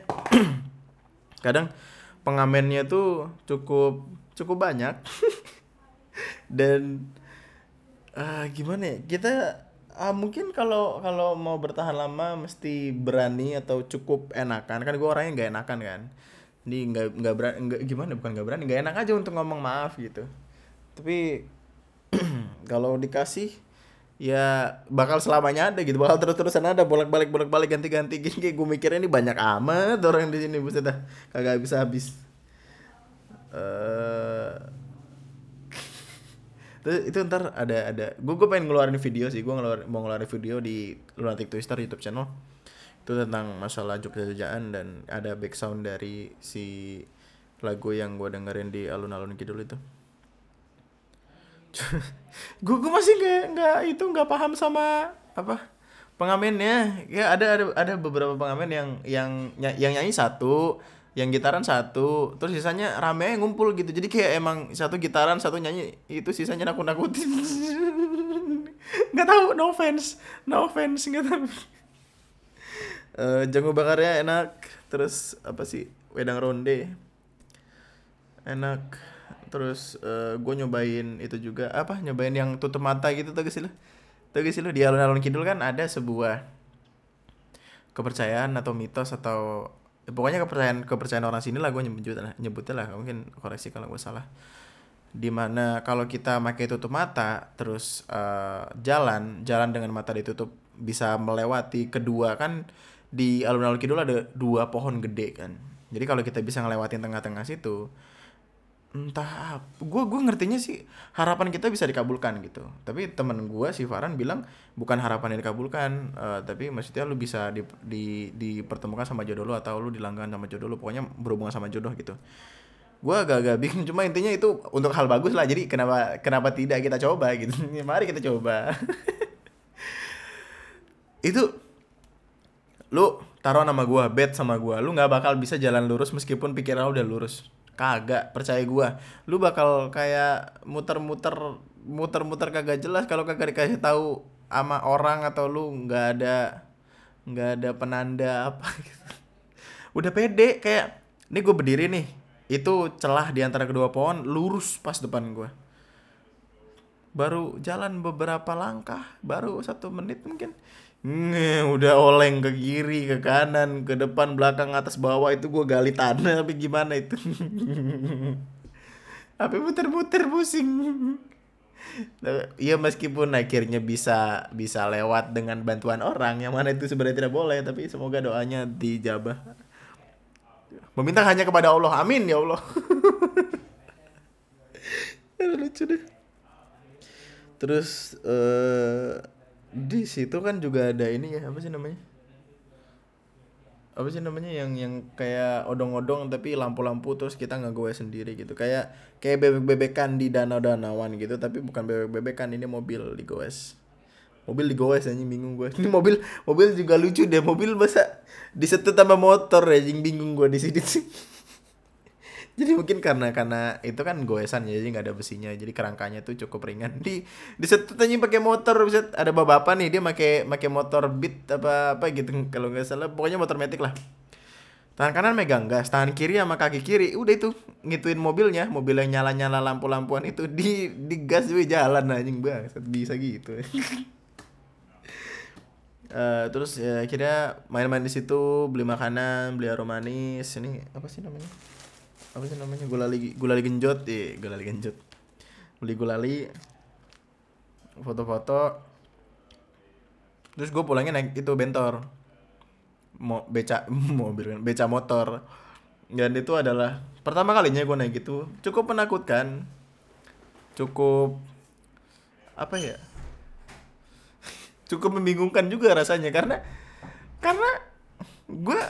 kadang pengamennya tuh cukup cukup banyak. Dan uh, gimana ya kita uh, mungkin kalau kalau mau bertahan lama mesti berani atau cukup enakan. Kan gue orangnya nggak enakan kan. Ini nggak nggak berani nggak gimana? Bukan nggak berani nggak enak aja untuk ngomong maaf gitu. Tapi kalau dikasih ya bakal selamanya ada gitu. Bakal terus terusan ada bolak balik bolak balik ganti ganti gini gue mikirnya ini banyak amat orang di sini buset dah kagak bisa habis uh, itu ntar ada ada gue gue pengen ngeluarin video sih gue ngeluarin mau ngeluarin video di lunatic twister youtube channel. Itu tentang masalah Jogja Jogjaan dan ada background dari si lagu yang gue dengerin di alun-alun kidul itu. Gue gue masih nggak nggak itu nggak paham sama apa pengamennya. Ya ada ada ada beberapa pengamen yang yang yang nyanyi satu yang gitaran satu terus sisanya rame ngumpul gitu. Jadi kayak emang satu gitaran satu nyanyi itu sisanya nakut nakutin nggak tahu no offense no offense nggak tahu. Uh, jagung bakarnya enak terus apa sih wedang ronde enak. Terus uh, eh, gue nyobain itu juga apa nyobain yang tutup mata gitu tuh sih lo tuh sih lo di alun-alun kidul kan ada sebuah kepercayaan atau mitos atau ya pokoknya kepercayaan kepercayaan orang sini lah gue nyebut lah nyebutnya lah mungkin koreksi kalau gue salah. Di mana kalau kita pakai tutup mata terus uh, jalan jalan dengan mata ditutup bisa melewati kedua kan di alun-alun kidul ada dua pohon gede kan. Jadi kalau kita bisa ngelewatin tengah-tengah situ entah gue gue ngertinya sih harapan kita bisa dikabulkan gitu. Tapi temen gue si Farhan bilang bukan harapan yang dikabulkan uh, tapi maksudnya lu bisa di, di dipertemukan sama jodoh lu atau lu dilanggan sama jodoh lu pokoknya berhubungan sama jodoh gitu. Gue agak-agak bingung cuma intinya itu untuk hal bagus lah jadi kenapa kenapa tidak kita coba gitu. Mari kita coba. Itu lu taruh nama gue bet sama gue lu nggak bakal bisa jalan lurus meskipun pikiran lu udah lurus kagak percaya gua. Lu bakal kayak muter-muter muter-muter kagak jelas kalau kagak dikasih tahu sama orang atau lu nggak ada nggak ada penanda apa gitu. Udah pede kayak ini gue berdiri nih. Itu celah di antara kedua pohon lurus pas depan gue baru jalan beberapa langkah baru satu menit mungkin Nge, udah oleng ke kiri, ke kanan, ke depan, belakang, atas, bawah itu gue gali tanah tapi gimana itu? Tapi muter-muter pusing. Iya meskipun akhirnya bisa bisa lewat dengan bantuan orang yang mana itu sebenarnya tidak boleh tapi semoga doanya dijabah. Meminta hanya kepada Allah. Amin ya Allah. lucu deh. terus eh di situ kan juga ada ini ya apa sih namanya? Apa sih namanya yang yang kayak odong-odong tapi lampu-lampu terus kita nggak gue sendiri gitu. Kayak kayak bebek-bebekan di danau-danauan gitu tapi bukan bebek-bebekan ini mobil di goes mobil di goes anjing bingung gue ini mobil mobil juga lucu deh mobil masa disetut sama motor anjing bingung gue di sini sih jadi mungkin karena karena itu kan goesan ya jadi nggak ada besinya. Jadi kerangkanya tuh cukup ringan. Di di aja pakai motor bisa ada bapak nih dia pakai pakai motor beat apa apa gitu kalau nggak salah. Pokoknya motor metik lah. Tangan kanan megang gas tangan kiri sama kaki kiri. Udah itu ngituin mobilnya. Mobil yang nyala nyala lampu lampuan itu di di gas juga jalan anjing banget bisa gitu. Uh, terus ya kira main-main di situ beli makanan beli aroma manis. Ini apa sih namanya apa sih namanya? Gulali gulali genjot eh gulali genjot beli gulali foto-foto. Terus gue pulangnya naik itu bentor. Mau beca mobil beca motor. Dan itu adalah pertama kalinya gue naik itu. Cukup menakutkan. Cukup apa ya? Cukup membingungkan juga rasanya. Karena karena gue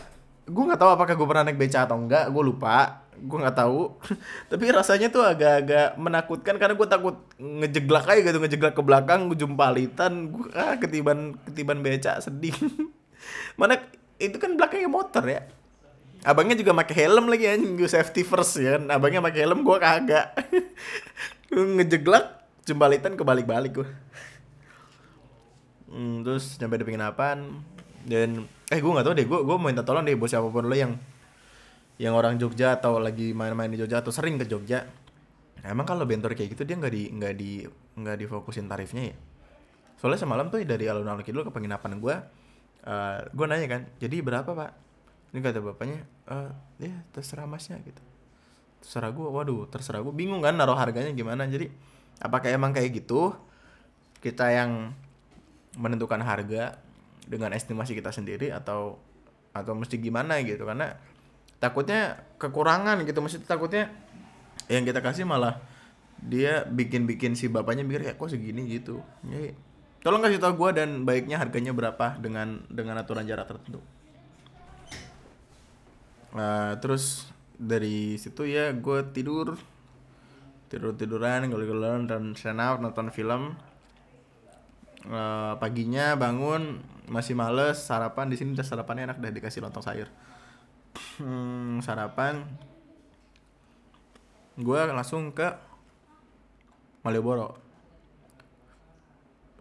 gue nggak tahu apakah gue pernah naik beca atau enggak gue lupa gue nggak tahu. Tapi rasanya tuh agak-agak menakutkan karena gue takut ngejeglak aja gitu ngejeglak ke belakang gue jumpalitan gue ah ketiban ketiban becak sedih. Mana itu kan belakangnya motor ya. Abangnya juga pakai helm lagi anjing gue safety first ya kan. Abangnya pakai helm gue kagak. Ngejeglak jumpalitan kebalik-balik gue hmm, terus sampai di penginapan. Dan eh gue nggak tahu deh gue gue minta tolong deh bos siapa pun lo yang yang orang Jogja atau lagi main-main di Jogja atau sering ke Jogja emang kalau bentor kayak gitu dia nggak di nggak di nggak difokusin tarifnya ya? Soalnya semalam tuh dari alun-alun kidul ke penginapan gue uh, gue nanya kan jadi berapa pak? Ini kata bapaknya uh, ya terserah masnya gitu. Terserah gue waduh terserah gue bingung kan naruh harganya gimana. Jadi apakah emang kayak gitu kita yang menentukan harga dengan estimasi kita sendiri atau atau mesti gimana gitu? Karena takutnya kekurangan gitu maksudnya takutnya yang kita kasih malah dia bikin-bikin si bapaknya mikir ya kok segini gitu? Ya tolong kasih tau gue dan baiknya harganya berapa dengan dengan aturan jarak tertentu. Nah, terus dari situ ya gue tidur tidur tiduran gol-golan dan senap nonton film. Uh, paginya bangun masih males sarapan. Di sini udah sarapannya enak deh dikasih lontong sayur hmm, sarapan. Gue langsung ke Malioboro.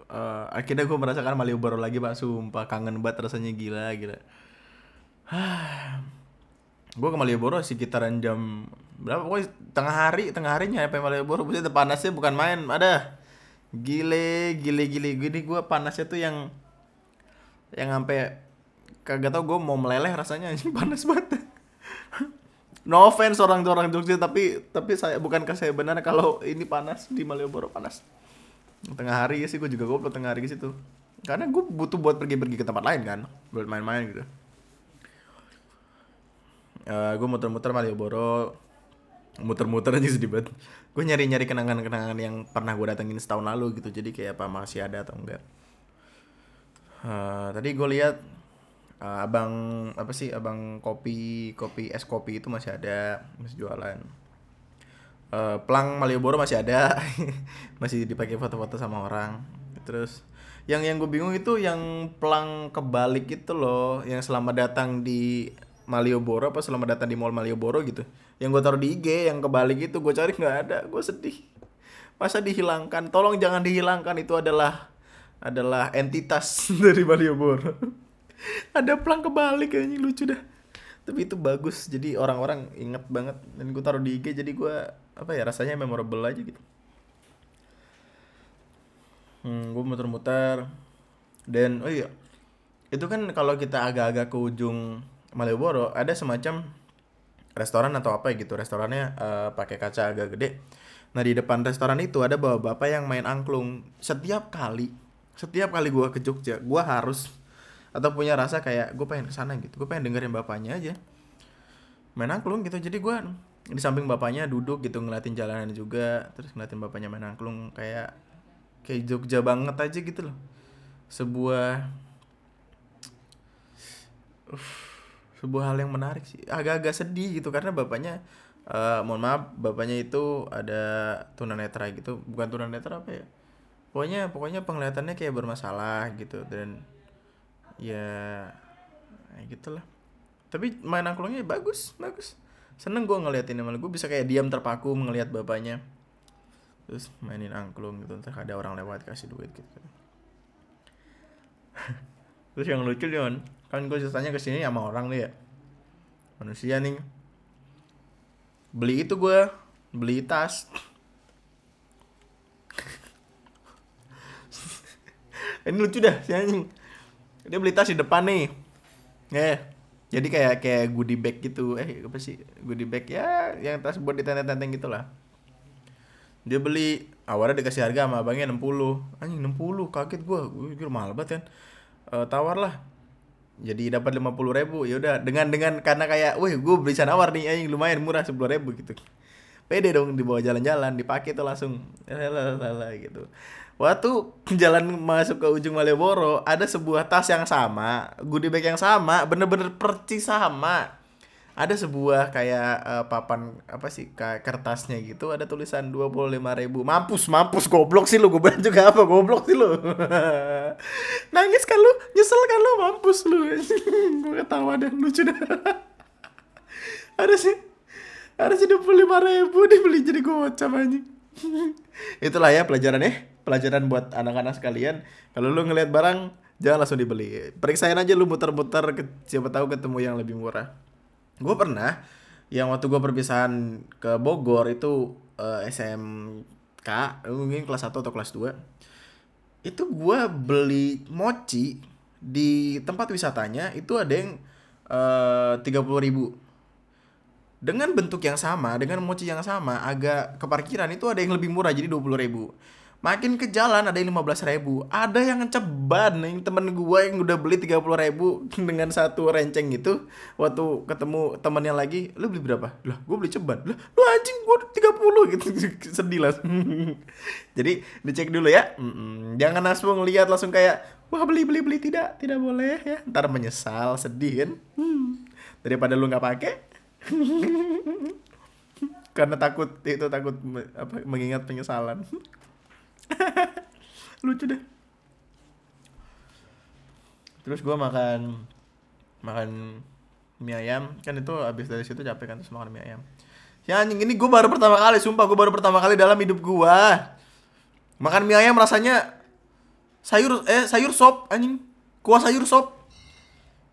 Uh, akhirnya gue merasakan Malioboro lagi pak. Sumpah kangen banget rasanya gila gila. Gue ke Malioboro sekitaran jam berapa? Pokoknya tengah hari tengah hari nyampe Malioboro. Buset panasnya bukan main ada. Gile gile gile. Gini gue panasnya tuh yang yang sampai kagak tau gue mau meleleh rasanya anjing panas banget. No offense orang orang Jogja tapi tapi saya bukankah saya benar kalau ini panas di Malioboro? Panas. Tengah hari ya sih gue juga gue tengah hari ke situ. Karena gue butuh buat pergi-pergi ke tempat lain kan? Buat main-main gitu. Uh, gue muter-muter Malioboro. Muter-muter aja sedih banget. Gue nyari-nyari kenangan-kenangan yang pernah gue datengin setahun lalu gitu. Jadi kayak apa masih ada atau enggak. Uh, tadi gue lihat uh, abang apa sih abang kopi kopi es kopi itu masih ada masih jualan. Uh, pelang Malioboro masih ada masih dipakai foto-foto sama orang. Terus yang yang gue bingung itu yang pelang kebalik itu loh yang selamat datang di Malioboro apa selamat datang di Mall Malioboro gitu. Yang gue taruh di IG yang kebalik itu gue cari nggak ada gue sedih. Masa dihilangkan? Tolong jangan dihilangkan itu adalah adalah entitas dari Malioboro ada pelang kebalik kayaknya lucu dah. Tapi itu bagus jadi orang-orang inget banget. Dan gue taruh di IG jadi gue apa ya rasanya memorable aja gitu. Hmm, gue muter-muter. Dan oh iya itu kan kalau kita agak-agak ke ujung Malioboro ada semacam restoran atau apa gitu. Restorannya uh, pakai kaca agak gede. Nah di depan restoran itu ada bapak-bapak yang main angklung. Setiap kali setiap kali gue ke Jogja gue harus atau punya rasa kayak gue pengen ke sana gitu. Gue pengen dengerin bapaknya aja. Main angklung gitu. Jadi gue di samping bapaknya duduk gitu ngeliatin jalanan juga terus ngeliatin bapaknya main angklung kayak kayak Jogja banget aja gitu loh. Sebuah Uff, sebuah hal yang menarik sih. Agak-agak sedih gitu karena bapaknya eh mohon maaf bapaknya itu ada tunanetra gitu. Bukan tunanetra apa ya? Pokoknya pokoknya penglihatannya kayak bermasalah gitu. Dan ya ya gitulah. Tapi main angklungnya bagus bagus. Seneng gue ngeliatin malah gue bisa kayak diam terpaku ngelihat bapaknya. Terus mainin angklung gitu entah ada orang lewat kasih duit gitu. Terus yang lucu Leon kan gue ceritanya ke sini sama orang nih ya. Manusia nih. Beli itu gue beli tas. Ini lucu dah si anjing dia beli tas di depan nih. Ya. Jadi kayak kayak goodie bag gitu. Eh apa sih? Goodie bag. Ya yang tas buat ditenteng-tenteng gitu lah. Dia beli awalnya dikasih harga sama abangnya 60 anjing 60 kaget gua. Gue kira mahal banget kan Eh, tawar lah. Jadi dapat 50 ribu. Ya udah dengan dengan karena kayak wih gue bisa nawar nih anjing lumayan murah 10 ribu gitu pede dong dibawa jalan-jalan dipakai tuh langsung. Lalalala, gitu. Waktu jalan masuk ke ujung Malioboro ada sebuah tas yang sama goodie bag yang sama bener-bener percis sama. Ada sebuah kayak eh, papan apa sih kayak kertasnya gitu ada tulisan 25.000 ribu. Mampus mampus goblok sih lu gue bilang juga apa goblok sih lu. Nangis kan lu? Nyesel kan lu? Mampus lu. Gue ketawa dan lucu dah ada sih ada sih 25.000 ribu dibeli jadi gocap anjing. Itulah ya pelajarannya pelajaran buat anak-anak sekalian. Kalau lu ngelihat barang jangan langsung dibeli. Periksain aja lu muter-muter siapa tahu ketemu yang lebih murah. Gue pernah yang waktu gue perpisahan ke Bogor itu eh, SMK mungkin kelas 1 atau kelas 2 itu gue beli mochi di tempat wisatanya itu ada yang eh, tiga puluh ribu dengan bentuk yang sama dengan mochi yang sama agak ke parkiran itu ada yang lebih murah jadi dua puluh ribu. Makin ke jalan ada yang lima belas ribu. Ada yang ceban nih temen gue yang udah beli tiga puluh ribu dengan satu renceng itu waktu ketemu temennya lagi lu beli berapa? Lah gue beli ceban. Lah lu anjing gue tiga puluh. Gitu sedih lah jadi dicek dulu ya. Mm-mm. jangan langsung lihat langsung kayak wah beli beli beli. Tidak tidak boleh ya. Ntar menyesal sedih kan? Hmm. daripada lu nggak pakai karena takut itu takut apa mengingat penyesalan. Lucu deh. Terus gua makan makan mie ayam. Kan itu abis dari situ capek kan terus makan mie ayam. Ya anjing ini gua baru pertama kali sumpah gua baru pertama kali dalam hidup gua. Makan mie ayam rasanya sayur eh sayur sop anjing. Kuah sayur sop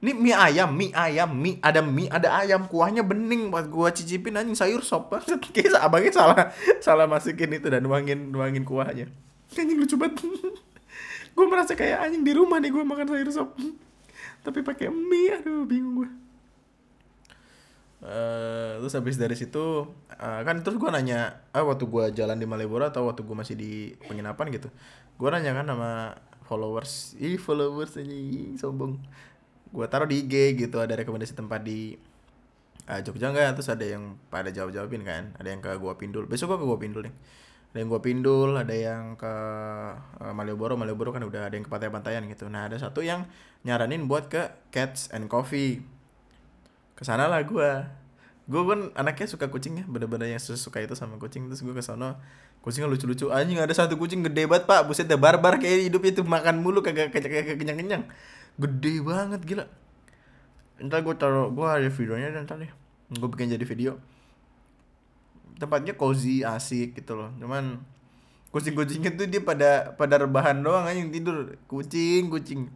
ini mie ayam, mie ayam, mie ada mie, ada ayam, kuahnya bening buat gua cicipin anjing sayur sop banget. Kayak abangnya salah salah masukin itu dan nuangin nuangin kuahnya. Anjing lucu banget. gua merasa kayak anjing di rumah nih gua makan sayur sop. Tapi pakai mie, aduh bingung gua. Eh, terus habis dari situ eh, kan terus gua nanya ah waktu gua jalan di Malioboro atau waktu gua masih di penginapan gitu gua nanya kan sama followers ih followers ini sombong gua taruh di IG gitu ada rekomendasi tempat di eh, Jogja nggak? Terus ada yang pada jawab jawabin kan ada yang ke gua pindul. Besok gua ke gua pindul nih. Ada yang gua pindul ada yang ke eh, Malioboro. Malioboro kan udah ada yang ke pantai-pantaian gitu. Nah ada satu yang nyaranin buat ke Cats and Coffee. Ke sana lah gue gue kan anaknya suka kucing ya bener-bener yang suka itu sama kucing. Terus gue ke sana kucingnya lucu-lucu. Anjing ada satu kucing gede banget pak. Buset dah barbar kayak hidupnya itu. Makan mulu kagak kenyang-kenyang gede banget gila. Ntar gue taruh gue ada videonya dan ntar deh gue bikin jadi video. Tempatnya cozy asik gitu loh. Cuman kucing-kucingnya tuh dia pada pada rebahan doang anjing tidur. Kucing kucing.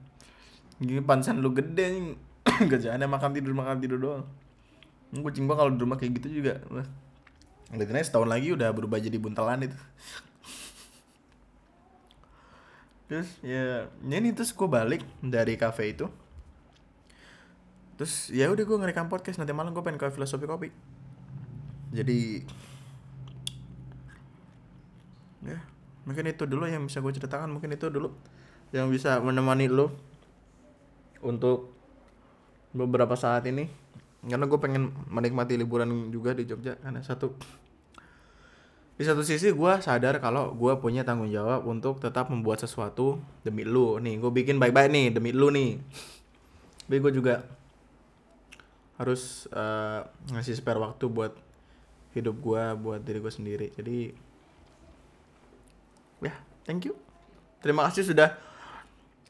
Gini pansan lu gede anjing. Kerjaannya makan tidur makan tidur doang. Kucing gua kalau di rumah kayak gitu juga. Aja setahun lagi udah berubah jadi buntelan itu terus ya ini terus gua balik dari cafe itu. Terus ya udah gua ngerekam podcast. Nanti malam gua pengen ke filosofi kopi. Jadi ya mungkin itu dulu yang bisa gue ceritakan. Mungkin itu dulu yang bisa menemani lo untuk beberapa saat ini. Karena gue pengen menikmati liburan juga di Jogja. Karena satu di satu sisi gue sadar kalau gue punya tanggung jawab untuk tetap membuat sesuatu demi lu. Nih gue bikin baik-baik nih demi lu nih. Tapi gue juga harus uh, ngasih spare waktu buat hidup gue buat diri gue sendiri. Jadi ya thank you. Terima kasih sudah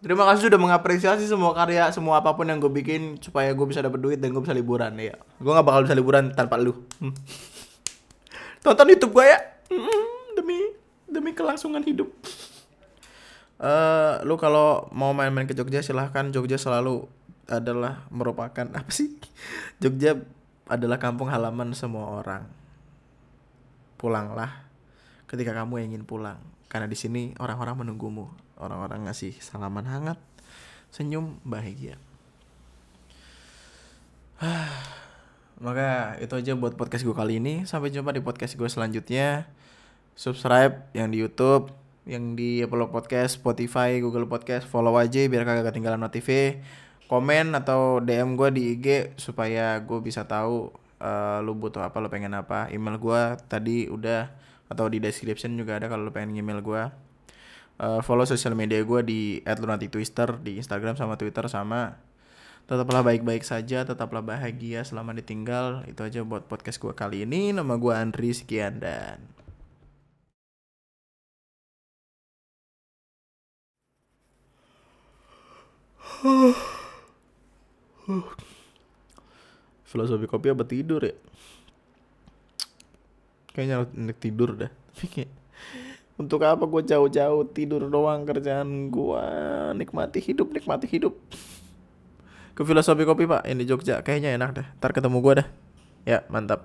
terima kasih sudah mengapresiasi semua karya semua apa pun yang gue bikin supaya gue bisa dapat duit dan gue bisa liburan. Ya gue nggak bakal bisa liburan tanpa lu. Hmm. tonton YouTube gue ya demi demi kelangsungan hidup. Uh, lu kalau mau main-main ke Jogja silahkan. Jogja selalu adalah merupakan apa sih? Jogja adalah kampung halaman semua orang. Pulanglah ketika kamu ingin pulang. Karena di sini orang-orang menunggumu. Orang-orang ngasih salaman hangat senyum bahagia. Maka itu aja buat podcast gue kali ini. Sampai jumpa di podcast gue selanjutnya subscribe yang di YouTube yang di Apple Podcast, Spotify, Google Podcast, follow aja biar kagak ketinggalan notif. Komen atau DM gue di IG supaya gue bisa tahu uh, lu butuh apa, lu pengen apa. Email gue tadi udah atau di description juga ada kalau lu pengen email gue. Uh, follow sosial media gue di @lunati_twister di Instagram sama Twitter sama tetaplah baik-baik saja, tetaplah bahagia selama ditinggal. Itu aja buat podcast gue kali ini. Nama gue Andri, sekian dan... Filosofi kopi apa tidur ya? Kayaknya enak tidur dah. Untuk apa gue jauh-jauh tidur doang kerjaan gue nikmati hidup nikmati hidup. Ke filosofi kopi pak ini Jogja. Kayaknya enak deh. Ntar ketemu gue dah ya mantap